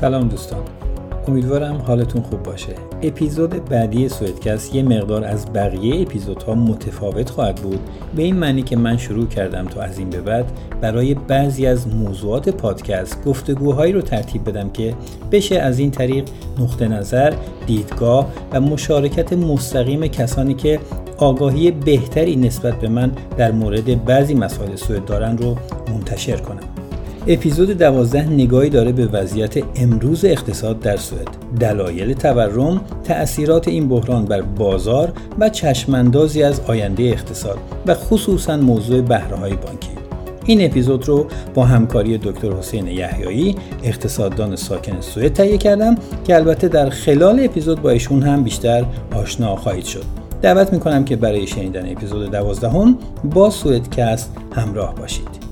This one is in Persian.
سلام دوستان. امیدوارم حالتون خوب باشه. اپیزود بعدی سویدکست یه مقدار از بقیه اپیزودها متفاوت خواهد بود. به این معنی که من شروع کردم تا از این به بعد برای بعضی از موضوعات پادکست گفتگوهایی رو ترتیب بدم که بشه از این طریق نقطه نظر دیدگاه و مشارکت مستقیم کسانی که آگاهی بهتری نسبت به من در مورد بعضی مسائل سوئد دارن رو منتشر کنم. اپیزود دوازده نگاهی داره به وضعیت امروز اقتصاد در سوئد. دلایل تورم تأثیرات این بحران بر بازار و چشماندازی از آینده اقتصاد و خصوصا موضوع بهرههای بانکی. این اپیزود رو با همکاری دکتر حسین یحیایی اقتصاددان ساکن سوئد تهیه کردم که البته در خلال اپیزود با ایشون هم بیشتر آشنا خواهید شد. دعوت می‌کنم که برای شنیدن اپیزود دوازدهم با سوئدکست همراه باشید.